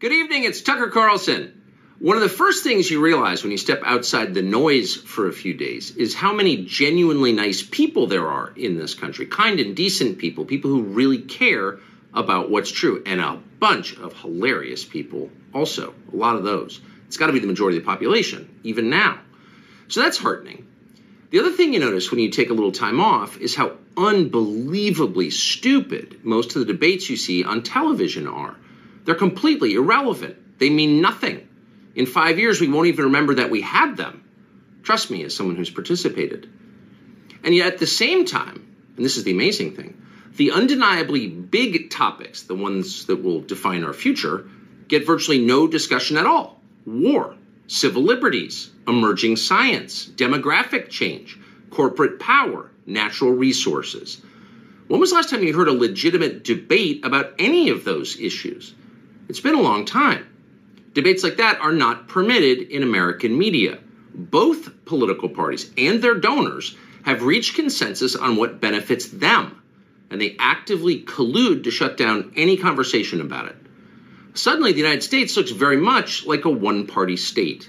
Good evening, it's Tucker Carlson. One of the first things you realize when you step outside the noise for a few days is how many genuinely nice people there are in this country. Kind and decent people, people who really care about what's true, and a bunch of hilarious people also. A lot of those. It's got to be the majority of the population, even now. So that's heartening. The other thing you notice when you take a little time off is how unbelievably stupid most of the debates you see on television are. They're completely irrelevant. They mean nothing. In five years, we won't even remember that we had them. Trust me, as someone who's participated. And yet, at the same time, and this is the amazing thing, the undeniably big topics, the ones that will define our future, get virtually no discussion at all. War, civil liberties, emerging science, demographic change, corporate power, natural resources. When was the last time you heard a legitimate debate about any of those issues? It's been a long time. Debates like that are not permitted in American media. Both political parties and their donors have reached consensus on what benefits them, and they actively collude to shut down any conversation about it. Suddenly, the United States looks very much like a one party state.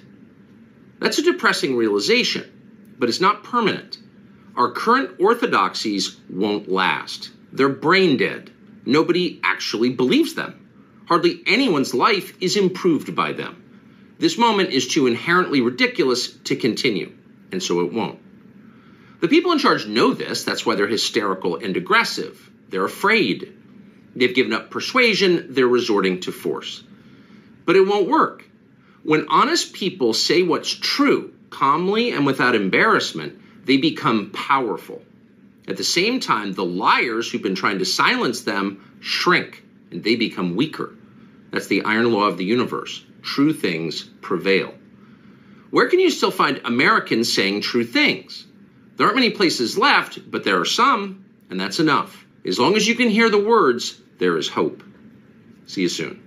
That's a depressing realization, but it's not permanent. Our current orthodoxies won't last. They're brain dead. Nobody actually believes them. Hardly anyone's life is improved by them. This moment is too inherently ridiculous to continue, and so it won't. The people in charge know this, that's why they're hysterical and aggressive. They're afraid. They've given up persuasion, they're resorting to force. But it won't work. When honest people say what's true, calmly and without embarrassment, they become powerful. At the same time, the liars who've been trying to silence them shrink and they become weaker. That's the iron law of the universe. True things prevail. Where can you still find Americans saying true things? There aren't many places left, but there are some, and that's enough. As long as you can hear the words, there is hope. See you soon.